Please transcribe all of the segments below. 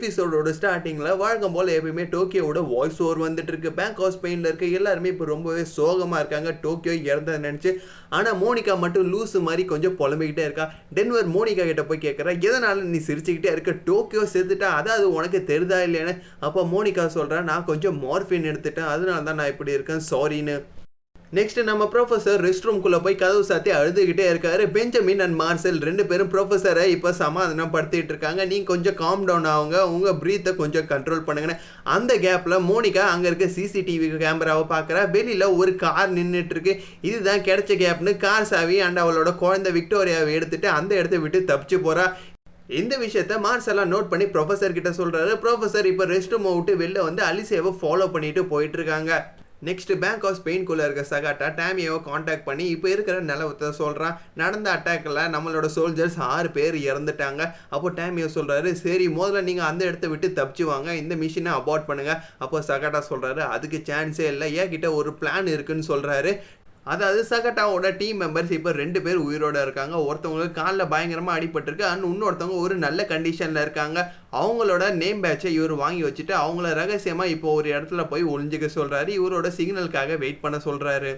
எபிசோடோட ஸ்டார்டிங்கில் வழக்கம் போல் எப்பயுமே டோக்கியோட வாய்ஸ் ஓவர் வந்துட்டு இருக்கு பேங்க் ஆஃப் ஸ்பெயினில் இருக்க எல்லாருமே இப்போ ரொம்பவே சோகமாக இருக்காங்க. டோக்கியோ இறந்ததை நினச்சி. ஆனால் மோனிகா மட்டும் லூசு மாதிரி கொஞ்சம் புலம்பிக்கிட்டே இருக்கா. டென்வர் மோனிகா கிட்ட போய் கேட்குறா எதனால நீ சிரிச்சுக்கிட்டே இருக்க? டோக்கியோ செத்துட்டா அதாவது உனக்கு தெரிதா இல்லையானு? அப்போ மோனிகா சொல்கிறா நான் கொஞ்சம் மார்ஃபின் எடுத்துட்டேன். அதனால தான் நான் இப்படி இருக்கேன். சாரின்னு நெக்ஸ்ட் நம்ம ப்ரொஃபஸர் ரெஸ்ட் ரூம்குள்ளே போய் கதவு சாத்தி அழுதுகிட்டே இருக்காரு. பெஞ்சமின் அண்ட் மார்சல் ரெண்டு பேரும் ப்ரொஃபஸரை இப்போ சமாதானம் படுத்திட்டு இருக்காங்க நீ கொஞ்சம் காம் டவுன் ஆகுங்க. உங்கள் ப்ரீத்தை கொஞ்சம் கண்ட்ரோல் பண்ணுங்கன்னு. அந்த கேப்பில் மோனிகா அங்கே இருக்க சிசிடிவி கேமராவை பார்க்குறா வெளியில் ஒரு கார் நின்றுட்டு இருக்கு இதுதான் கிடைச்ச கேப்னு கார் சாவி அண்ட் அவளோட குழந்தை விக்டோரியாவை எடுத்துட்டு அந்த இடத்த விட்டு தப்பிச்சு போறா. இந்த விஷயத்த மார்செல்லாம் நோட் பண்ணி ப்ரொஃபஸர் கிட்ட சொல்கிறாரு ப்ரொஃபஸர் இப்போ ரெஸ்ட் ரூம் விட்டு வெளில வந்து அலிசேவை ஃபாலோ பண்ணிட்டு போயிட்டு இருக்காங்க நெக்ஸ்ட் பேங்க் ஆஃப் ஸ்பெயின்குள்ளே இருக்க சகாட்டா டேமியோவை காண்டாக்ட் பண்ணி இப்போ இருக்கிற நிலவத்தை சொல்கிறான் நடந்த அட்டாக்கில் நம்மளோட சோல்ஜர்ஸ் ஆறு பேர் இறந்துட்டாங்க. அப்போ டேமியோ சொல்கிறாரு சரி முதல்ல நீங்கள் அந்த இடத்த விட்டு தப்பிச்சு வாங்க. இந்த மிஷினை அபார்ட் பண்ணுங்கள் அப்போ சகாட்டா சொல்கிறாரு அதுக்கு சான்ஸே இல்லை. ஏன் கிட்ட ஒரு பிளான் இருக்குன்னு சொல்கிறாரு அதாவது சகட்டாவோட டீம் மெம்பர்ஸ் இப்போ ரெண்டு பேர் உயிரோட இருக்காங்க. ஒருத்தவங்களுக்கு காலில் பயங்கரமாக அடிபட்டிருக்கு. அண்ட் இன்னொருத்தவங்க ஒரு நல்ல கண்டிஷனில் இருக்காங்க. அவங்களோட நேம் பேட்சை இவர் வாங்கி வச்சுட்டு அவங்கள ரகசியமாக இப்போ ஒரு இடத்துல போய் ஒளிஞ்சிக்க சொல்கிறாரு இவரோட சிக்னலுக்காக வெயிட் பண்ண சொல்கிறாரு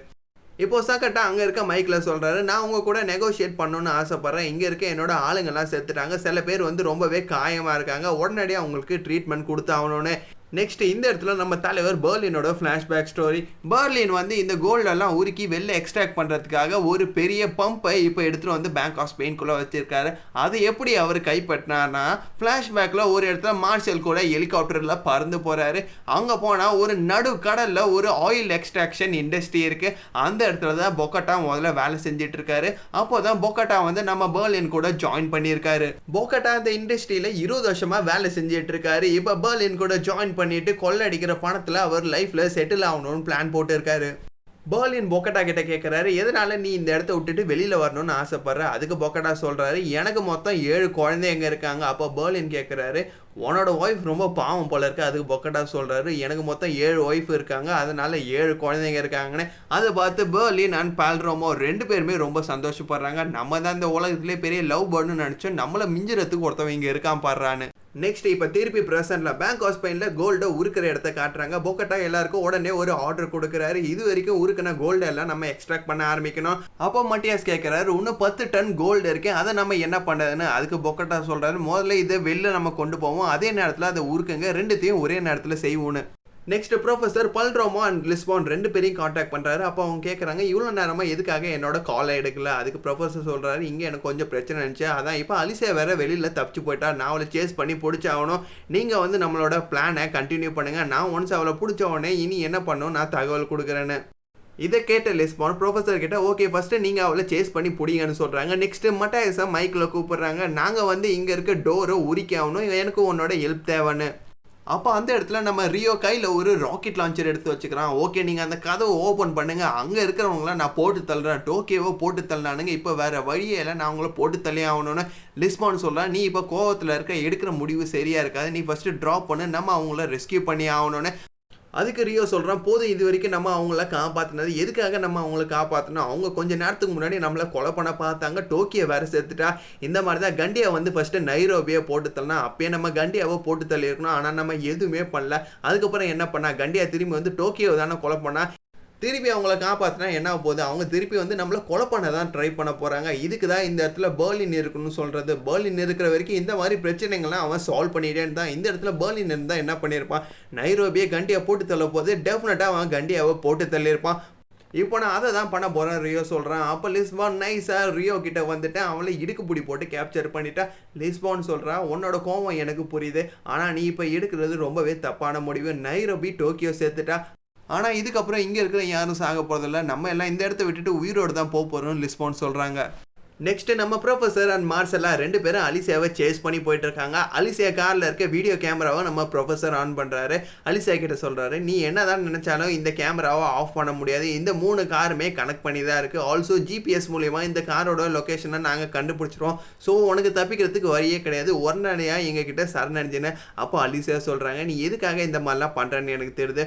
இப்போ சக்கட்டா அங்கே இருக்க மைக்கில் சொல்கிறாரு நான் உங்கள் கூட நெகோஷியேட் பண்ணணும்னு ஆசைப்பட்றேன். இங்கே இருக்க என்னோட ஆளுங்கெல்லாம் செத்துட்டாங்க. சில பேர் வந்து ரொம்பவே காயமாக இருக்காங்க. உடனடியாக அவங்களுக்கு ட்ரீட்மெண்ட் கொடுத்தாகணும்னு. நெக்ஸ்ட் இந்த இடத்துல நம்ம தலைவர் பர்லினோட ஃப்ளாஷ்பேக் ஸ்டோரி பர்லின் வந்து இந்த கோல்டெல்லாம் உருக்கி வெளில எக்ஸ்ட்ராக்ட் பண்ணுறதுக்காக ஒரு பெரிய பம்பை இப்போ எடுத்துகிட்டு வந்து பேங்க் ஆஃப் ஸ்பெயின்குள்ளே வச்சிருக்காரு. அது எப்படி அவர் கைப்பற்றினார்னா ஃப்ளாஷ்பேக்கில் ஒரு இடத்துல மார்ஷல் கூட ஹெலிகாப்டரில் பறந்து போகிறாரு அங்கே போனால் ஒரு நடு கடலில் ஒரு ஆயில் எக்ஸ்ட்ராக்ஷன் இண்டஸ்ட்ரி இருக்குது அந்த இடத்துல தான் பொக்கட்டா முதல்ல வேலை செஞ்சுட்டு இருக்காரு அப்போ தான் பொக்கட்டா வந்து நம்ம பர்லின் கூட ஜாயின் பண்ணியிருக்காரு. பொக்கட்டா அந்த இண்டஸ்ட்ரியில் இருபது வருஷமாக வேலை செஞ்சுட்டு இருக்காரு இப்போ பேர்லின் கூட ஜாயின் பண்ணிட்டு கொள்ளை அடிக்கிற பணத்தில் அவர் லைஃப்பில் செட்டில் ஆகணும்னு பிளான் போட்டு இருக்காரு பர்லின் பொக்கட்டா கிட்ட கேட்குறாரு எதனால நீ இந்த இடத்த விட்டுட்டு வெளியில் வரணும்னு ஆசைப்படுற? அதுக்கு பொக்கட்டா சொல்கிறாரு எனக்கு மொத்தம் ஏழு குழந்தைங்க இருக்காங்க. அப்போ பர்லின் கேட்குறாரு உன்னோட ஒய்ஃப் ரொம்ப பாவம் போல இருக்கு. அதுக்கு பொக்கட்டா சொல்கிறாரு எனக்கு மொத்தம் ஏழு ஒய்ஃப் இருக்காங்க அதனால ஏழு குழந்தைங்க இருக்காங்கன்னு. அதை பார்த்து பேர்லின் அண்ட் பால்ரோமோ ரெண்டு பேருமே ரொம்ப சந்தோஷப்படுறாங்க. நம்ம தான் இந்த உலகத்துலேயே பெரிய லவ் பேர்டுன்னு நினச்சோம் நம்மளை மிஞ்சுறதுக்கு ஒருத்தவங்க இங்கே இருக்கான் பாடுறான்னு நெக்ஸ்ட் இப்போ திருப்பி ப்ரெசென்ட்டில் பேங்க் ஆஃப் ஸ்பெயினில் கோல்டை உருக்கிற இடத்த காட்டுறாங்க. பொக்கட்டா எல்லாருக்கும் உடனே ஒரு ஆர்டர் கொடுக்குறாரு. இது வரைக்கும் உருக்கின கோல்டு எல்லாம் நம்ம எக்ஸ்ட்ராக்ட் பண்ண ஆரம்பிக்கணும். அப்போ மட்டியாஸ் கேட்குறாரு இன்னும் பத்து டன் கோல்டு இருக்கு. அதை நம்ம என்ன பண்ணுறதுன்னு அதுக்கு பொக்கட்டா சொல்கிறாரு முதல்ல இதை வெளில நம்ம கொண்டு போவோம். அதே நேரத்தில் அதை உருக்குங்க. ரெண்டுத்தையும் ஒரே நேரத்தில் செய்வோன்னு next professor Palermo and Lisbon ரெண்டு பேரையும் காண்டாக்ட் பண்ணுறாரு அப்போ அவங்க கேட்குறாங்க இவ்வளோ நேரமாக எதுக்காக என்னோட காலை எடுக்கல? அதுக்கு ப்ரொஃபஸர் சொல்கிறாரு இங்கே எனக்கு கொஞ்சம் பிரச்சனை இருந்துச்சு. அதான் இப்போ அலிசே வேற வெளியில் தப்பிச்சு போயிட்டா. நான் அவளை சேஸ் பண்ணி பிடிச்சாகணும் நீங்கள் வந்து நம்மளோட பிளானை கண்டினியூ பண்ணுங்கள் நான் ஒன்ஸ் அவளை பிடிச்ச உடனே இனி என்ன பண்ணும்? நான் தகவல் கொடுக்குறேன்னு. இதை கேட்ட லெஸ்பான் ப்ரொஃபஸர் கிட்ட ஓகே ஃபஸ்ட்டு நீங்கள் அவளை சேஸ் பண்ணி பிடிங்கன்னு சொல்கிறாங்க நெக்ஸ்ட்டு மட்டாயசா மைக்கில் கூப்பிடுறாங்க. நாங்கள் வந்து இங்கே இருக்க டோரை உரிக்க ஆகணும். எனக்கு உன்னோட ஹெல்ப் தேவைன்னு. அப்போ அந்த இடத்துல நம்ம ரியோ கையில் ஒரு ராக்கெட் லான்ச்சர் எடுத்து வச்சுக்கிறான். ஓகே நீங்கள் அந்த கதவை ஓப்பன் பண்ணுங்கள் அங்கே இருக்கிறவங்களாம் நான் போட்டு தள்ளுறேன். டோக்கியோவோ போட்டு தள்ளினானுங்க. இப்போ வேறு வழியே இல்லை. நான் அவங்கள போட்டு தள்ளி ஆகணும்னு லிஸ்பான் சொல்கிறான் நீ இப்போ கோவத்தில் இருக்க எடுக்கிற முடிவு சரியாக இருக்காது. நீ ஃபஸ்ட்டு ட்ராப் பண்ணு. நம்ம அவங்கள ரெஸ்கியூ பண்ணி ஆகணும்னு அதுக்கு ரியோ சொல்கிறான் போதும் இது வரைக்கும் நம்ம அவங்கள காப்பாற்றினது எதுக்காக நம்ம அவங்கள காப்பாற்றணும் அவங்க கொஞ்ச நேரத்துக்கு முன்னாடி நம்மளை கொலை பண்ண பார்த்தாங்க. டோக்கியோ வேறு சேர்த்துட்டா இந்த மாதிரி தான் கண்டியா வந்து ஃபஸ்ட்டு நைரோபியை போட்டு தள்ளனா. அப்பயே நம்ம கண்டியாவை போட்டு தள்ளியிருக்கணும். ஆனால் நம்ம எதுவுமே பண்ணல. அதுக்கப்புறம் என்ன பண்ணா? கண்டியா திரும்பி வந்து டோக்கியோ தானே கொலை பண்ணா. திருப்பி அவங்கள காப்பாற்றினா என்ன போகுது? அவங்க திருப்பி வந்து நம்மளை கொலை பண்ண தான் ட்ரை பண்ண போகிறாங்க இதுக்கு தான் இந்த இடத்துல பேர்லின் இருக்குன்னு சொல்கிறது பேர்லின் இருக்கிற வரைக்கும் இந்த மாதிரி பிரச்சனைகள்லாம் அவன் சால்வ் பண்ணிட்டேன்னு தான் இந்த இடத்துல பேர்லின் இருந்தால் என்ன பண்ணியிருப்பான்? நைரோபியை கண்டியை போட்டு தள்ள போது டெஃபினட்டாக அவன் கண்டியாவை போட்டு தள்ளியிருப்பான். இப்போ நான் அதை தான் பண்ண போகிறேன் ரியோ சொல்கிறான் அப்போ லிஸ்பான் நைஸாக ரியோ கிட்ட வந்துட்டு அவளை இடுக்கு பிடி போட்டு கேப்சர் பண்ணிட்டா. லிஸ்பான் சொல்கிறான் உன்னோட கோவம் எனக்கு புரியுது. ஆனால் நீ இப்போ எடுக்கிறது ரொம்பவே தப்பான முடிவு. நைரோபி டோக்கியோ சேர்த்துட்டா. ஆனால் இதுக்கப்புறம் இங்கே இருக்கிற யாரும் சாக போகிறதில்ல நம்ம எல்லாம் இந்த இடத்த விட்டுட்டு உயிரோடு தான் போக போகிறோம்னு லிஸ்பான் சொல்கிறாங்க நெக்ஸ்ட் நம்ம ப்ரொஃபஸர் அண்ட் மார்செல்லாம் ரெண்டு பேரும் அலிசியாவை சேஸ் பண்ணி போயிட்டு இருக்காங்க. அலிசியா காரில் இருக்க வீடியோ கேமராவை நம்ம ப்ரொஃபஸர் ஆன் பண்ணுறாரு அலிசியா கிட்ட சொல்கிறாரு நீ என்னதான் நினச்சாலும் இந்த கேமராவை ஆஃப் பண்ண முடியாது. இந்த மூணு காருமே கனெக்ட் பண்ணி தான் இருக்குது ஆல்சோ ஜிபிஎஸ் மூலயமா இந்த காரோட லொக்கேஷனை நாங்கள் கண்டுபிடிச்சிருவோம். ஸோ உனக்கு தப்பிக்கிறதுக்கு வழியே கிடையாது. உடனடியாக எங்ககிட்ட சரணடைஞ்சினேன் அப்போ அலிசியா சொல்கிறாங்க நீ எதுக்காக இந்த மாதிரிலாம் பண்ணுறேன்னு எனக்கு தெரியுது.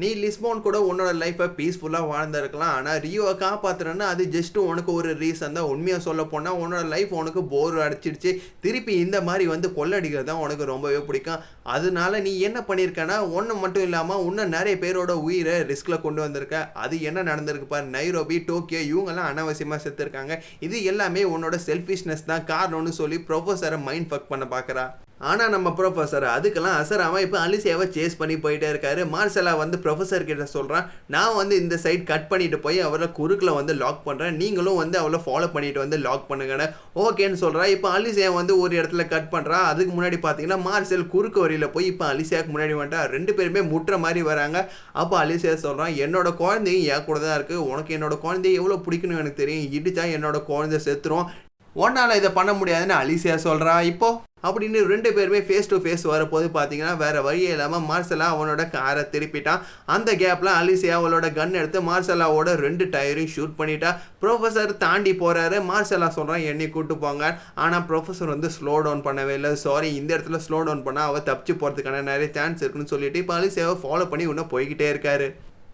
நீ லிஸ்போன் கூட உன்னோட லைஃப்பை பீஸ்ஃபுல்லாக வாழ்ந்திருக்கலாம். ஆனால் ரியோவை காப்பாற்றுறேன்னா அது ஜஸ்ட்டு உனக்கு ஒரு ரீசன் தான். உண்மையாக சொல்ல போனால் உன்னோட லைஃப் உனக்கு போர் அடிச்சிடுச்சு திருப்பி இந்த மாதிரி வந்து கொள்ளடிக்கிறது தான் உனக்கு ரொம்பவே பிடிக்கும். அதனால நீ என்ன பண்ணியிருக்கனா ஒன்று மட்டும் இல்லாமல் இன்னும் நிறைய பேரோட உயிரை ரிஸ்கில் கொண்டு வந்திருக்க. அது என்ன நடந்திருக்கு பாரு நைரோபி டோக்கியோ இவங்கெல்லாம் அனாவசியமாக செத்துருக்காங்க. இது எல்லாமே உன்னோட செல்ஃபிஷ்னஸ் தான். காரணம்னு சொல்லி ப்ரொஃபஸரை மைண்ட் ஃபக் பண்ண பார்க்குறா ஆனால் நம்ம ப்ரொஃபஸர் அதுக்கெல்லாம் அசராமல் இப்போ அலிசியாவை சேஸ் பண்ணி போயிட்டே இருக்காரு. மார்சலா வந்து ப்ரொஃபஸர் கிட்ட சொல்கிறான் நான் வந்து இந்த சைட் கட் பண்ணிட்டு போய் அவரை குறுக்கில் வந்து லாக் பண்ணுறேன் நீங்களும் வந்து அவளை ஃபாலோ பண்ணிட்டு வந்து லாக் பண்ணுங்கன்னு. ஓகேன்னு சொல்கிறா இப்போ அலிசியா வந்து ஒரு இடத்துல கட் பண்ணுறா அதுக்கு முன்னாடி பார்த்தீங்கன்னா மார்சல் குறுக்கு வரியில் போய் இப்போ அலிசியாவுக்கு முன்னாடி வந்துட்டா. ரெண்டு பேருமே முட்டுற மாதிரி வராங்க. அப்போ அலிசியா சொல்கிறான் என்னோட குழந்தையும் என் கூட தான் இருக்குது உனக்கு என்னோட குழந்தைய எவ்வளோ பிடிக்கணும் எனக்கு தெரியும். இடிச்சா என்னோட குழந்தை செத்துரும். உன்னால் இதை பண்ண முடியாதுன்னு அலிசியா சொல்கிறா இப்போது அப்படின்னு ரெண்டு பேருமே ஃபேஸ் டு ஃபேஸ் வரப்போது பார்த்தீங்கன்னா வேற வழியே இல்லாமல் மார்சலா அவனோட காரை திருப்பிட்டான் அந்த கேப்பில் அலிசியா அவளோட கன் எடுத்து மார்சலாவோட ரெண்டு டயரையும் ஷூட் பண்ணிட்டா. ப்ரொஃபஸர் தாண்டி போகிறாரு மார்சலா சொல்கிறான் என்னை கூட்டு போங்க. ஆனால் ப்ரொஃபஸர் வந்து ஸ்லோ டவுன் பண்ணவே இல்லை. சாரி இந்த இடத்துல ஸ்லோ டவுன் பண்ணால் அவள் தப்பிச்சு போகிறதுக்கான நிறைய சான்ஸ் இருக்குன்னு சொல்லிட்டு இப்போ அலிசியாவை ஃபாலோ பண்ணி இன்னும் போய்கிட்டே இருக்காரு.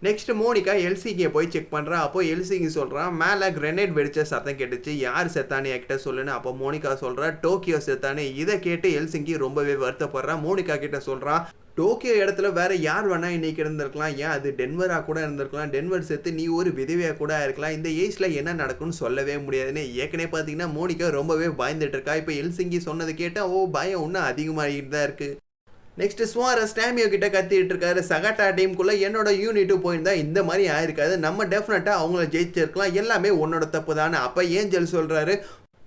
நெக்ஸ்ட் மோனிகா எல்சிகியை போய் செக் பண்ணுறா அப்போ எல்சிகி சொல்கிறான் மேலே கிரெனேட் வெடிச்ச சத்தம் கேட்டுச்சு. யார் செத்தானு என்கிட்ட சொல்லுன்னு. அப்போ மோனிகா சொல்கிறா டோக்கியோ செத்தானு. இதை கேட்டு எல்சிங்கி ரொம்பவே வருத்தப்படுறான் மோனிகா கிட்ட சொல்கிறான் டோக்கியோ இடத்துல வேற யார் வேணா இன்னைக்கு இருந்திருக்கலாம். ஏன் அது டென்வரா கூட இருந்திருக்கலாம். டென்வர் செத்து நீ ஒரு விதவையா கூட இருக்கலாம். இந்த ஏஜ்ல என்ன நடக்கும்னு சொல்லவே முடியாதுன்னு. ஏற்கனவே பார்த்தீங்கன்னா மோனிகா ரொம்பவே பயந்துட்டு இருக்கா. இப்போ எல்சிங்கி சொன்னது கேட்டால் ஓ பயம் இன்னும் அதிகமாகிட்டு தான் இருக்கு. நெக்ஸ்ட் சுவாரஸ் டேமியோ கிட்ட கத்திட்டு இருக்காரு. சகட்டா டீமுக்குள்ள என்னோட யூனிட்டு போயிருந்தா இந்த மாதிரி ஆயிருக்காது. நம்ம டெஃபினட்டா அவங்கள ஜெயிச்சிருக்கலாம். எல்லாமே உன்னோட தப்பு தானே. அப்ப ஏஞ்சல் சொல்றாரு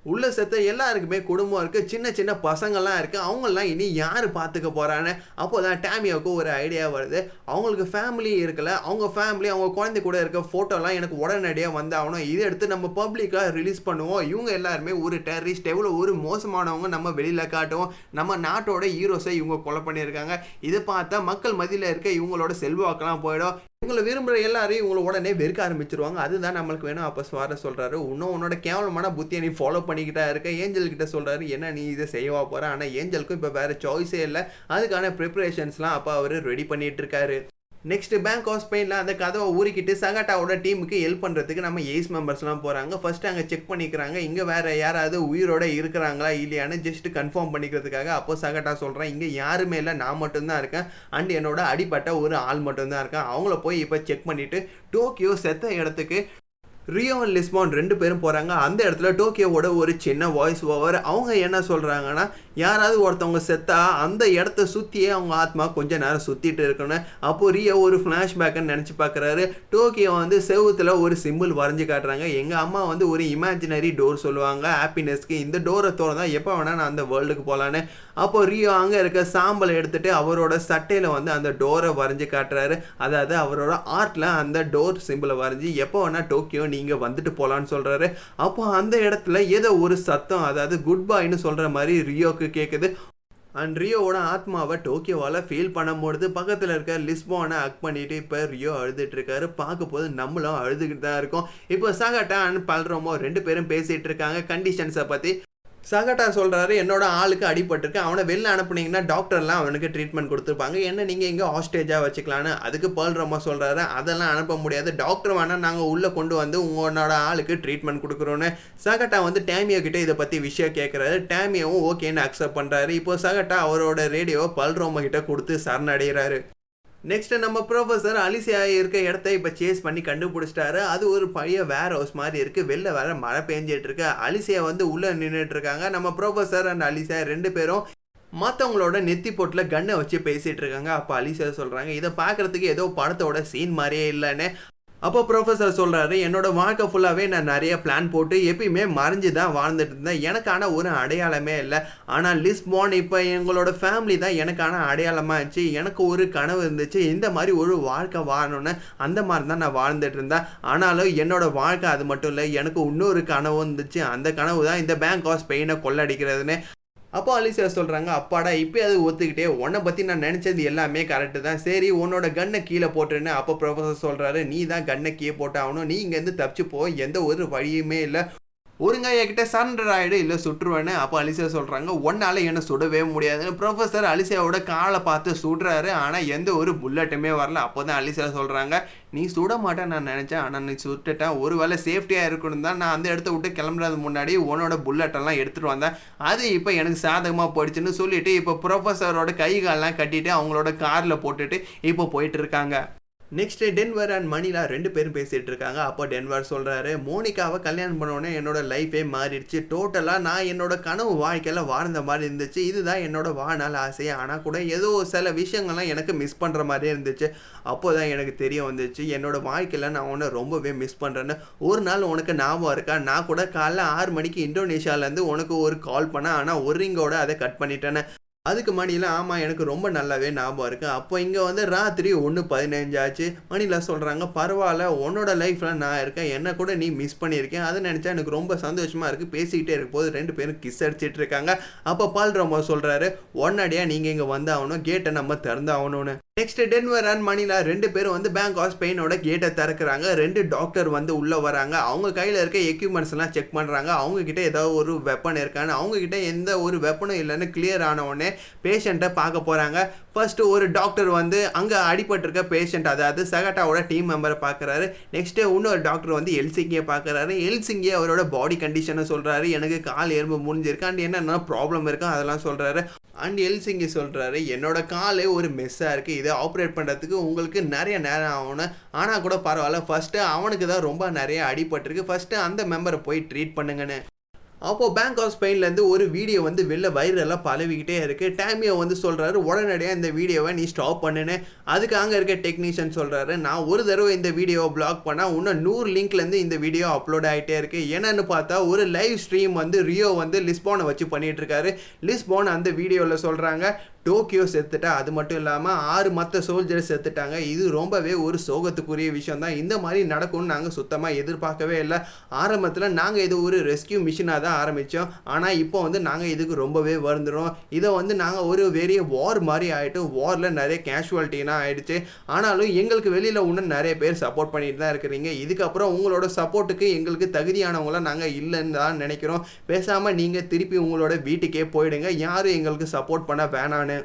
உள்ள செத்த எல்லாருக்குமே குடும்பம் இருக்குது சின்ன சின்ன பசங்கள்லாம் இருக்குது அவங்கெல்லாம் இனி யார் பார்த்துக்க போகிறான்னு அப்போ தான் டேமியாவுக்கு ஒரு ஐடியா வருது. அவங்களுக்கு ஃபேமிலி இருக்கல. அவங்க ஃபேமிலி அவங்க குழந்தை கூட இருக்க ஃபோட்டோலாம் எனக்கு உடனடியாக வந்தாகணும். இதை எடுத்து நம்ம பப்ளிக்காக ரிலீஸ் பண்ணுவோம். இவங்க எல்லாருமே ஒரு டெரரிஸ்ட் எவ்வளோ ஒரு மோசமானவங்க நம்ம வெளியில் காட்டுவோம். நம்ம நாட்டோட ஹீரோஸை இவங்க கொலை பண்ணியிருக்காங்க. இதை பார்த்தா மக்கள் மதியில் இருக்க இவங்களோட செல்வாக்கெல்லாம் போயிடும். இவங்களை விரும்புகிற எல்லாரையும் உங்களை உடனே வெறுக்க ஆரம்பிச்சிருவாங்க. அதுதான் நம்மளுக்கு வேணும். அப்போ சுவார சொல்கிறாரு இன்னும் உன்னோட கேவலமான புத்தியை நீ ஃபாலோ பண்ணிக்கிட்டா இருக்க. ஏஞ்சல் கிட்ட சொல்கிறாரு என்ன நீ இதை செய்யவா போகிற ஆனால் ஏஞ்சலுக்கும் இப்போ வேறு சாய்ஸே இல்லை. அதுக்கான ப்ரிப்பரேஷன்ஸ்லாம் அப்போ அவர் ரெடி பண்ணிகிட்டு இருக்காரு. நெக்ஸ்ட் பேங்க் ஆஃப் ஸ்பெயினில் அந்த கதவை ஊறிக்கிட்டு சகாட்டாவோட டீமுக்கு ஹெல்ப் பண்ணுறதுக்கு நம்ம எய்ஸ் மெம்பர்ஸ்லாம் போகிறாங்க ஃபர்ஸ்ட் அங்கே செக் பண்ணிக்கிறாங்க. இங்கே வேறு யாராவது உயிரோட இருக்கிறாங்களா இல்லையான்னு ஜஸ்ட் கன்ஃபார்ம் பண்ணிக்கிறதுக்காக அப்போ சகாட்டா சொல்கிறேன் இங்கே யாருமே இல்லை. நான் மட்டும்தான் இருக்கேன். அண்ட் என்னோட அடிப்பட்ட ஒரு ஆள் மட்டும்தான் இருக்கேன். அவங்கள போய் இப்போ செக் பண்ணிவிட்டு டோக்கியோ செத்த இடத்துக்கு ரியோ லிஸ்மான் லிஸ்பான் ரெண்டு பேரும் போகிறாங்க அந்த இடத்துல டோக்கியோவோட ஒரு சின்ன வாய்ஸ் ஓவர் அவங்க என்ன சொல்கிறாங்கன்னா யாராவது ஒருத்தவங்க செத்தா அந்த இடத்த சுற்றியே அவங்க ஆத்மா கொஞ்ச நேரம் சுற்றிட்டு இருக்கணும். அப்போது ரியோ ஒரு ஃப்ளாஷ்பேக்குன்னு நினச்சி பார்க்குறாரு டோக்கியோ வந்து செவுத்தில் ஒரு சிம்பிள் வரைஞ்சி காட்டுறாங்க. எங்கள் அம்மா வந்து ஒரு இமேஜினரி டோர் சொல்லுவாங்க. ஹாப்பினஸ்க்கு இந்த டோரை திறந்தா எப்போ வேணால் நான் அந்த வேர்ல்டுக்கு போகலான்னு அப்போ ரியோ அங்கே இருக்க சாம்பலை எடுத்துகிட்டு அவரோட சட்டையில் வந்து அந்த டோரை வரைஞ்சி காட்டுறாரு. அதாவது அவரோட ஆர்ட்டில் அந்த டோர் சிம்பிளை வரைஞ்சி எப்போ வேணால் டோக்கியோ நீங்கள் வந்துட்டு போகலான்னு சொல்கிறாரு அப்போ அந்த இடத்துல ஏதோ ஒரு சத்தம் அதாவது குட் பாய்னு சொல்கிற மாதிரி ரியோக்கு கேட்குது அண்ட் ரியோவோட ஆத்மாவை டோக்கியோவால் ஃபீல் பண்ணும்பொழுது பக்கத்தில் இருக்க லிஸ்போனை அக் பண்ணிட்டு இப்போ ரியோ அழுதுட்டு இருக்காரு. பார்க்க போது நம்மளும் அழுதுகிட்டு தான் இருக்கோம். இப்போ சகட்டா அண்ட் பல்ரோமோ ரெண்டு பேரும் பேசிகிட்டு இருக்காங்க. கண்டிஷன்ஸை பற்றி சகட்டா சொல்கிறாரு என்னோட ஆளுக்கு அடிபட்டிருக்கு. அவனை வெளில அனுப்புனீங்கன்னா டாக்டர்லாம் அவனுக்கு ட்ரீட்மெண்ட் கொடுத்துருப்பாங்க. என்ன நீங்கள் இங்கே ஹாஸ்டேஜாக வச்சுக்கலான்னு அதுக்கு பேர்ல் ரொம்ப சொல்கிறாரு அதெல்லாம் அனுப்ப முடியாது. டாக்டர் வேணால் நாங்கள் உள்ளே கொண்டு வந்து உங்களோட ஆளுக்கு ட்ரீட்மெண்ட் கொடுக்குறோன்னு சகட்டா வந்து டேமியோ கிட்டே இதை பற்றி விஷயம் கேட்குறாரு டேமியோவும் ஓகேன்னு அக்செப்ட் பண்ணுறாரு இப்போ சகட்டா அவரோட ரேடியோவை பல்ரோம கிட்ட கொடுத்து சரணடைகிறாரு. நெக்ஸ்ட் நம்ம ப்ரொஃபஸர் அலிசியா இருக்க இடத்த இப்போ சேஸ் பண்ணி கண்டுபிடிச்சிட்டாரு. அது ஒரு பழைய வேர் ஹவுஸ் மாதிரி இருக்குது வெளில வேற மழை பெஞ்சிட்டு இருக்கு. அலிசியா வந்து உள்ளே நின்றுட்டு இருக்காங்க. நம்ம ப்ரொஃபஸர் அண்ட் அலிசியா ரெண்டு பேரும் மற்றவங்களோட நெத்தி போட்டில் கன்னை வச்சு பேசிகிட்டு இருக்காங்க. அப்போ அலிசியா சொல்கிறாங்க இதை பார்க்கறதுக்கு ஏதோ படத்தோட சீன் மாதிரியே இல்லைன்னு. அப்போ ப்ரொஃபஸர் சொல்கிறாரு என்னோட வாழ்க்கை ஃபுல்லாகவே நான் நிறைய பிளான் போட்டு எப்பயுமே மறைஞ்சு தான் வாழ்ந்துட்டு இருந்தேன். எனக்கான ஒரு அடையாளமே இல்லை. ஆனால் லிஸ்பான் இப்போ எங்களோட ஃபேமிலி தான் எனக்கான அடையாளமாக இருந்துச்சு. எனக்கு ஒரு கனவு இருந்துச்சு. இந்த மாதிரி ஒரு வாழ்க்கை வாழணும்னு அந்த மாதிரி தான் நான் வாழ்ந்துட்டு இருந்தேன். ஆனாலும் என்னோட வாழ்க்கை அது மட்டும் இல்லை. எனக்கு இன்னொரு கனவு இருந்துச்சு. அந்த கனவு தான் இந்த பேங்க் ஆஃப் ஸ்பெயினை கொள்ளடிக்கிறதுன்னு அப்போ அலிசியா சொல்கிறாங்க அப்பாடா இப்போ அது ஒத்துக்கிட்டே உன்னை பற்றி நான் நினச்சது எல்லாமே கரெக்டு தான். சரி உன்னோட கண்ணை கீழே போட்டுருன்னு அப்போ ப்ரொஃபஸர் சொல்கிறாரு நீ தான் கண்ணை கீழே போட்டாகணும். நீ இங்கேருந்து தப்பிச்சு போ எந்த ஒரு வழியுமே இல்லை. ஒருங்க என்கிட்ட சரண்டர் ஆகிடு இல்லை சுட்டுருவேன்னு அப்போ அலிசியா சொல்கிறாங்க ஒன்னால் என்ன சுடவே முடியாதுன்னு ப்ரொஃபஸர் அலிசியாவோட காலை பார்த்து சுடுறாரு. ஆனால் எந்த ஒரு புல்லட்டுமே வரல. அப்போ தான் அலிசியா சொல்கிறாங்க நீ சுட மாட்டேன் நான் நினச்சேன். ஆனால் நீ சுட்டுட்டேன் ஒரு வேளை சேஃப்டியாக இருக்கணும் தான் நான் அந்த இடத்த விட்டு கிளம்புறது முன்னாடி உன்னோட புல்லட்டெல்லாம் எடுத்துகிட்டு வந்தேன். அது இப்போ எனக்கு சாதகமாக போயிடுச்சுன்னு சொல்லிட்டு இப்போ ப்ரொஃபஸரோட கை காலெலாம் கட்டிட்டு அவங்களோட காரில் போட்டுட்டு இப்போ போயிட்டு இருக்காங்க. நெக்ஸ்ட் டென்வர் அண்ட் மணிலா ரெண்டு பேரும் பேசிகிட்டு இருக்காங்க. அப்போ டென்வர் சொல்கிறாரு மோனிகாவை கல்யாணம் பண்ணோடனே என்னோட லைஃபே மாறிடுச்சு. டோட்டலாக நான் என்னோட கனவு வாழ்க்கையில் வாழ்ந்த மாதிரி இருந்துச்சு. இதுதான் என்னோட வாழ்நாள் ஆசையே. ஆனால் கூட ஏதோ சில விஷயங்கள்லாம் எனக்கு மிஸ் பண்ணுற மாதிரியே இருந்துச்சு. அப்போ தான் எனக்கு தெரிய வந்துச்சு. என்னோட வாழ்க்கையில் நான் உன்னை ரொம்பவே மிஸ் பண்ணுறேன்னு ஒரு நாள் உனக்கு ஞாபகம் இருக்கா? நான் கூட காலைல ஆறு மணிக்கு இந்தோனேஷியாவிலேருந்து உனக்கு ஒரு கால் பண்ணேன். ஆனால் ஒரு ரிங்கோட அதை கட் பண்ணிட்டேன்னு. அதுக்கு மணியில் ஆமாம் எனக்கு ரொம்ப நல்லாவே ஞாபகம் இருக்குது அப்போ இங்கே வந்து ராத்திரி ஒன்று பதினஞ்சு ஆச்சு. மணியில் சொல்கிறாங்க பரவாயில்ல உன்னோட லைஃப்பில் நான் இருக்கேன். என்ன கூட நீ மிஸ் பண்ணியிருக்கேன். அதை நினச்சா எனக்கு ரொம்ப சந்தோஷமாக இருக்குது பேசிக்கிட்டே இருக்கும் போது ரெண்டு பேரும் கிஸ் அடிச்சிட்டு இருக்காங்க. அப்போ பால் ராமா சொல்கிறாரு உடனடியாக நீங்கள் இங்கே வந்தாகணும் கேட்டை நம்ம திறந்தாகணும்னு நெக்ஸ்ட் டென்வர் அண்ட் மணிலா ரெண்டு பேரும் வந்து பேங்க் ஆஃப் ஸ்பெயினோட கேட்டை திறக்கிறாங்க. ரெண்டு டாக்டர் வந்து உள்ளே வராங்க. அவங்க கையில் இருக்க எக்யூப்மெண்ட்ஸ் எல்லாம் செக் பண்ணுறாங்க அவங்கக்கிட்ட ஏதாவது ஒரு வெப்பன் இருக்கான்னு அவங்கக்கிட்ட எந்த ஒரு வெப்பனும் இல்லைன்னு கிளியர் ஆனவுடனே பேஷண்ட்டை பார்க்க போகிறாங்க ஃபர்ஸ்ட் ஒரு டாக்டர் வந்து அங்கே அடிபட்டிருக்க பேஷண்ட் அதாவது சகட்டாவோட டீம் மெம்பரை பார்க்குறாரு. நெக்ஸ்ட்டு இன்னொரு டாக்டர் வந்து எல்சிங்கியை பார்க்குறாரு. எல்சிங்கி அவரோட பாடி கண்டிஷனை சொல்கிறாரு எனக்கு கால் எறும்பு முடிஞ்சிருக்கு அண்ட் என்னென்ன ப்ராப்ளம் இருக்கோ அதெல்லாம் சொல்கிறாரு அண்ட் எல்சிங்கி சொல்கிறாரு என்னோட காலே ஒரு மெஸ்ஸாக இருக்குது இதை ஆப்ரேட் பண்ணுறதுக்கு உங்களுக்கு நிறைய நேரம் ஆகணும் ஆனால் கூட பரவாயில்ல. ஃபஸ்ட்டு அவனுக்கு தான் ரொம்ப நிறைய அடிபட்டிருக்கு. ஃபஸ்ட்டு அந்த மெம்பரை போய் ட்ரீட் பண்ணுங்கன்னு. அப்போது பேங்க் ஆஃப் ஸ்பெயின்லேருந்து ஒரு வீடியோ வந்து வெளில வைரலாக பழவிக்கிட்டே இருக்குது டேமியோ வந்து சொல்கிறாரு உடனடியாக இந்த வீடியோவை நீ ஸ்டாப் பண்ணுன்னு. அதுக்கு அங்கே இருக்க டெக்னீஷியன் சொல்கிறாரு நான் ஒரு தடவை இந்த வீடியோவை பிளாக் பண்ணால் இன்னும் நூறு லிங்க்லேருந்து இந்த வீடியோ அப்லோட் ஆகிட்டே இருக்குது என்னென்னு பார்த்தா ஒரு லைவ் ஸ்ட்ரீம் வந்து ரியோ வந்து லிஸ்போனை வச்சு பண்ணிகிட்ருக்காரு லிஸ்போன் அந்த வீடியோவில் சொல்கிறாங்க டோக்கியோ செத்துட்டா அது மட்டும் இல்லாமல் ஆறு மற்ற சோல்ஜர்ஸ் செத்துட்டாங்க. இது ரொம்பவே ஒரு சோகத்துக்குரிய விஷயம் தான் இந்த மாதிரி நடக்கும்னு நாங்கள் சுத்தமாக எதிர்பார்க்கவே இல்லை. ஆரம்பத்தில் நாங்கள் இது ஒரு ரெஸ்கியூ மிஷினாக தான் ஆரம்பித்தோம் ஆனால் இப்போ வந்து நாங்கள் இதுக்கு ரொம்பவே வருந்துடும் இதை வந்து நாங்கள் ஒரு பெரிய வார் மாதிரி ஆகிட்டு வாரில் நிறைய கேஷுவாலிட்டினா ஆகிடுச்சு ஆனாலும் எங்களுக்கு வெளியில் இன்னும் நிறைய பேர் சப்போர்ட் பண்ணிட்டு தான் இருக்கிறீங்க. இதுக்கப்புறம் உங்களோட சப்போர்ட்டுக்கு எங்களுக்கு தகுதியானவங்களாம் நாங்கள் இல்லைன்னு தான் நினைக்கிறோம். பேசாமல் நீங்கள் திருப்பி உங்களோட வீட்டுக்கே போயிடுங்க. யாரும் எங்களுக்கு சப்போர்ட் பண்ண வேணான்னு.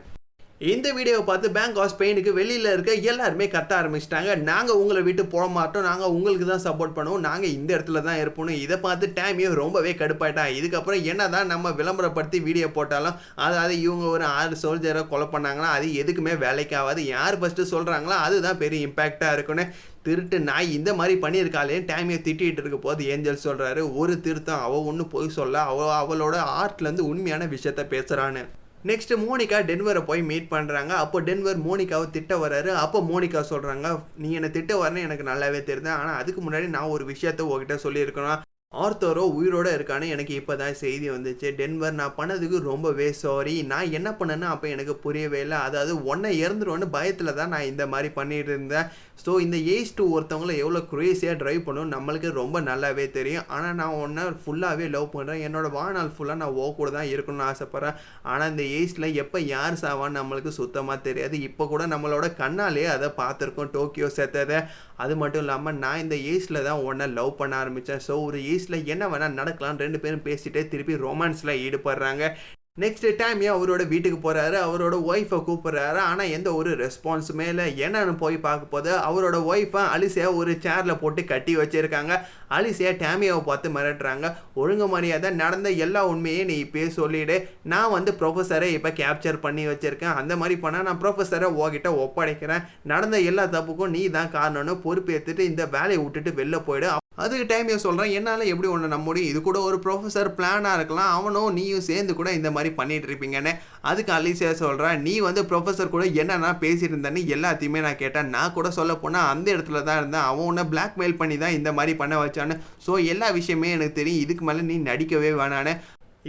இந்த வீடியோவை பார்த்து பேங்க் ஆஃப் ஸ்பெயினுக்கு வெளியில் இருக்க எல்லாருமே கத்த ஆரம்பிச்சிட்டாங்க. நாங்கள் உங்களை விட்டு போக மாட்டோம். நாங்கள் உங்களுக்கு தான் சப்போர்ட் பண்ணுவோம். நாங்கள் இந்த இடத்துல தான் இருப்போம் இதை பார்த்து டேமியோ ரொம்பவே கடுப்பாயிட்டான். இதுக்கப்புறம் என்ன தான் நம்ம விளம்பரப்படுத்தி வீடியோ போட்டாலும் அதாவது இவங்க ஒரு ஆறு சோல்ஜரை கொலை பண்ணாங்களா அது எதுக்குமே வேலைக்கு ஆகாது யார் ஃபஸ்ட்டு சொல்கிறாங்களோ அதுதான் பெரிய இம்பேக்டாக இருக்குன்னு திருட்டு நாய் இந்த மாதிரி பண்ணியிருக்காளே டேமியை திட்டிகிட்டு இருக்க போது ஏஞ்சல் சொல்கிறாரு ஒரு திருத்தம் அவள் ஒன்றும் போய் சொல்ல அவள் அவளோட ஆர்ட்லேருந்து உண்மையான விஷயத்த பேசுகிறான்னு நெக்ஸ்ட் மோனிகா டென்வரை போய் மீட் பண்ணுறாங்க அப்போ டென்வர் மோனிகாவை திட்ட வராரு அப்போ மோனிகா சொல்கிறாங்க நீ என்னை திட்ட வரேன்னு எனக்கு நல்லாவே தெரியுது. ஆனால் அதுக்கு முன்னாடி நான் ஒரு விஷயத்த உங்ககிட்ட சொல்லியிருக்கணும். ஆர்த்தரோ உயிரோட இருக்கான்னு எனக்கு இப்போ தான் செய்தி வந்துச்சு. டென்வர் நான் பண்ணதுக்கு ரொம்பவே சாரி நான் என்ன பண்ணேன்னு அப்போ எனக்கு புரியவே இல்லை. அதாவது ஒன்றை இறந்துருவோன்னு பயத்தில் தான் நான் இந்த மாதிரி பண்ணிட்டு இருந்தேன். ஸோ இந்த ஏஜ் டூ ஒருத்தவங்கள எவ்வளோ குரேசியாக ட்ரைவ் பண்ணும் நம்மளுக்கு ரொம்ப நல்லாவே தெரியும். ஆனால் நான் ஒன்றை ஃபுல்லாகவே லவ் பண்ணுறேன் என்னோடய வாழ்நாள் ஃபுல்லாக நான் ஓ கூட தான் இருக்கணும்னு ஆசைப்பட்றேன். ஆனால் இந்த ஏஜில் எப்போ யார் சாவான்னு நம்மளுக்கு சுத்தமாக தெரியாது. இப்போ கூட நம்மளோட கண்ணாலே அதை பார்த்துருக்கோம் டோக்கியோ செத்ததை. அது மட்டும் இல்லாமல் நான் இந்த ஏஜில் தான் ஒன்றை லவ் பண்ண ஆரம்பித்தேன் ஸோ ஒரு ஏஜில் என்ன வேணால் நடக்கலாம். ரெண்டு பேரும் பேசிட்டே திருப்பி ரொமான்ஸில் ஈடுபடுறாங்க. நெக்ஸ்ட் டைம் அவரோட வீட்டுக்கு போகிறாரு அவரோட ஒய்ஃபை கூப்பிட்றாரு. ஆனால் எந்த ஒரு ரெஸ்பான்ஸுமே இல்லை. என்னன்னு போய் பார்க்க போது அவரோட ஒய்ஃபை அலிசியா ஒரு சேரில் போட்டு கட்டி வச்சுருக்காங்க. அலிசியா டேமியாவை பார்த்து மிரட்டுறாங்க. ஒழுங்கு மரியாதை நடந்த எல்லா உண்மையும் நீ இப்போயே சொல்லிவிடு நான் வந்து ப்ரொஃபஸரை இப்போ கேப்சர் பண்ணி வச்சுருக்கேன். அந்த மாதிரி பண்ணால் நான் ப்ரொஃபஸரை உங்ககிட்ட ஒப்படைக்கிறேன். நடந்த எல்லா தப்புக்கும் நீ தான் காரணம்னு பொறுப்பேற்றுட்டு இந்த வேலையை விட்டுட்டு வெளில போயிடு. அதுக்கு டைம் சொல்கிறேன் என்னால் எப்படி ஒன்று நம்ப முடியும்? இது கூட ஒரு ப்ரொஃபஸர் பிளானாக இருக்கலாம். அவனும் நீயும் சேர்ந்து கூட இந்த மாதிரி பண்ணிட்டு இருப்பீங்கன்னு. அதுக்கு அலிசியா சொல்கிறேன் நீ வந்து ப்ரொஃபஸர் கூட என்னென்ன பேசிட்டு இருந்தேன்னு எல்லாத்தையுமே நான் கேட்டேன். நான் கூட சொல்ல போனால் அந்த இடத்துல தான் இருந்தேன். அவன் உன்னை பிளாக்மெயில் பண்ணி தான் இந்த மாதிரி பண்ண வச்சான்னு. ஸோ எல்லா விஷயமே எனக்கு தெரியும். இதுக்கு மேலே நீ நடிக்கவே வேணான்னு.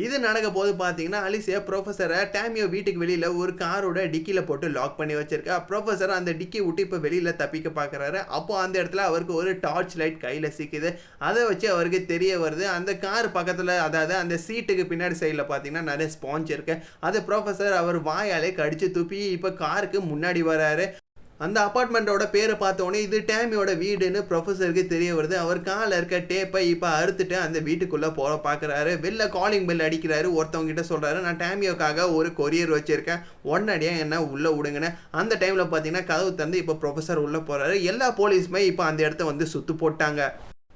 இது நடக்க போது பார்த்தீங்கன்னா அலிசியா ப்ரொஃபஸரை டேமியோ வீட்டுக்கு வெளியில் ஒரு காரோட டிக்கியில் போட்டு லாக் பண்ணி வச்சிருக்கா. ப்ரொஃபஸர் அந்த டிக்கி விட்டு இப்போ வெளியில் தப்பிக்க பார்க்குறாரு அப்போ அந்த இடத்துல அவருக்கு ஒரு டார்ச் லைட் கையில் சிக்குது. அதை வச்சு அவருக்கு தெரிய வருது. அந்த கார் பக்கத்தில் அதாவது அந்த சீட்டுக்கு பின்னாடி சைடில் பார்த்தீங்கன்னா நிறைய ஸ்பாஞ்ச் இருக்கு. அது ப்ரொஃபஸர் அவர் வாயாலே கடிச்சு துப்பி இப்போ காருக்கு முன்னாடி வராரு. அந்த அப்பார்ட்மெண்ட்டோட பேரை பார்த்தோன்னே இது டேமியோட வீடுன்னு ப்ரொஃபஸருக்கு தெரிய வருது. அவர் காலில் இருக்க டேப்பை இப்போ அறுத்துட்டு அந்த வீட்டுக்குள்ளே போக பார்க்குறாரு வெளில காலிங் பெல் அடிக்கிறாரு. ஒருத்தவங்கிட்ட சொல்கிறாரு நான் டேமியோக்காக ஒரு கொரியர் வச்சுருக்கேன். உடனடியாக என்ன உள்ளே விடுங்கன்னு. அந்த டைமில் பார்த்தீங்கன்னா கதவு தந்து இப்போ ப்ரொஃபஸர் உள்ளே போகிறாரு எல்லா போலீஸுமே இப்போ அந்த இடத்த வந்து சுத்து போட்டாங்க.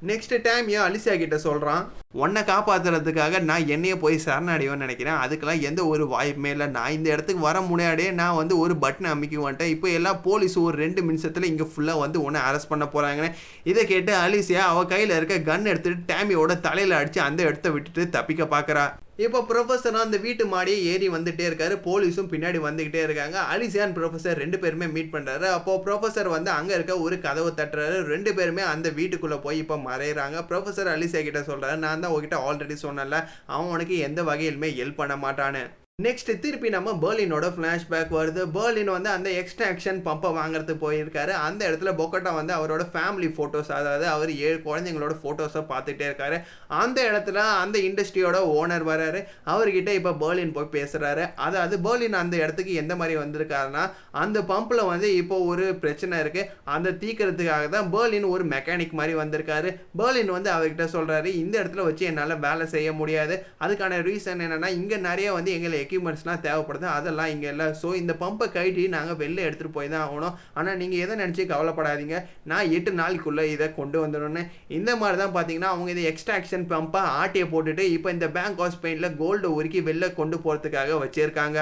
நெக்ஸ்ட் டைம் ஏன் அலிசியா கிட்ட சொல்கிறான் உன்னை காப்பாற்றுறதுக்காக நான் என்னையே போய் சரணடைவேன்னு நினைக்கிறேன். அதுக்கெல்லாம் எந்த ஒரு வாய்ப்புமே இல்லை. நான் இந்த இடத்துக்கு வர முன்னாடியே நான் வந்து ஒரு பட்டனை அமைக்க வந்துட்டேன் இப்போ எல்லா போலீஸ் ஒரு ரெண்டு நிமிஷத்தில் இங்கே ஃபுல்லாக வந்து உன்னை அரெஸ்ட் பண்ண போகிறாங்கன்னு இதை கேட்டு அலிசியா அவள் கையில் இருக்க கன் எடுத்துட்டு டேமியோட தலையில் அடித்து அந்த இடத்த விட்டுட்டு தப்பிக்க பார்க்குறா. இப்போ ப்ரொஃபஸரும் அந்த வீட்டு மாடியே ஏறி வந்துகிட்டே இருக்காரு. போலீஸும் பின்னாடி வந்துகிட்டே இருக்காங்க. அலிசியான் ப்ரொஃபஸர் ரெண்டு பேருமே மீட் பண்ணுறாரு அப்போது ப்ரொஃபஸர் வந்து அங்கே இருக்க ஒரு கதவை தட்டுறாரு. ரெண்டு பேருமே அந்த வீட்டுக்குள்ளே போய் இப்போ மறையிறாங்க. ப்ரொஃபஸர் அலிசியா கிட்ட சொல்கிறாரு நான் தான் உங்ககிட்ட ஆல்ரெடி சொன்னேன்ல. அவன் உனக்கு எந்த வகையிலுமே ஹெல்ப் பண்ண மாட்டான்னு. நெக்ஸ்ட் திருப்பி நம்ம பேர்லினோட ஃப்ளாஷ்பேக் வருது. பேர்லின் வந்து அந்த எக்ஸ்ட்ராக்ஷன் பம்பை வாங்குறதுக்கு போயிருக்காரு. அந்த இடத்துல பொக்கட்டா வந்து அவரோட ஃபேமிலி ஃபோட்டோஸ் அதாவது அவர் ஏழு குழந்தைங்களோட ஃபோட்டோஸை பார்த்துட்டே இருக்காரு. அந்த இடத்துல அந்த இண்டஸ்ட்ரியோட ஓனர் வராரு. அவர்கிட்ட இப்போ பேர்லின் போய் பேசுகிறாரு அதாவது பேர்லின் அந்த இடத்துக்கு எந்த மாதிரி வந்திருக்காருன்னா அந்த பம்பில் வந்து இப்போ ஒரு பிரச்சனை இருக்குது அந்த தீக்கிறதுக்காக தான் பேர்லின் ஒரு மெக்கானிக் மாதிரி வந்திருக்காரு. பேர்லின் வந்து அவர்கிட்ட சொல்கிறாரு இந்த இடத்துல வச்சு என்னால் வேலை செய்ய முடியாது. அதுக்கான ரீசன் என்னென்னா இங்கே நிறைய வந்து எங்களை எக்யூப்மெண்ட்ஸ்லாம் தேவைப்படுது அதெல்லாம் இங்கே இல்லை. ஸோ இந்த பம்பை கழட்டி நாங்கள் வெளில எடுத்துகிட்டு போய் தான் ஆகணும். ஆனால் நீங்கள் எதை நினச்சி கவலைப்படாதீங்க. நான் எட்டு நாளுக்குள்ளே இதை கொண்டு வந்துடணும்னு. இந்த மாதிரி தான் பார்த்தீங்கன்னா அவங்க இதை எக்ஸ்ட்ராக்ஷன் பம்பை ஆட்டியை போட்டுட்டு இப்போ இந்த பேங்க் ஆஃப் ஸ்பெயினில் கோல்டு உருக்கி வெளில கொண்டு போகிறதுக்காக வச்சுருக்காங்க.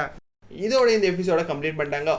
இதோட இந்த எபிசோட கம்ப்ளீட் பண்ணிட்டாங்க.